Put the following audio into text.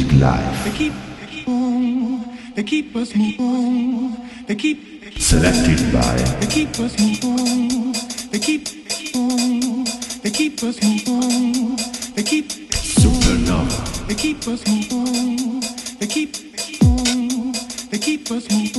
music live. They keep, they keep, they keep us moving. They keep, they keep selected by. They keep us moving. They keep, boom, they keep us moving. They keep supernova. They keep us moving. They keep, boom, they keep us moving.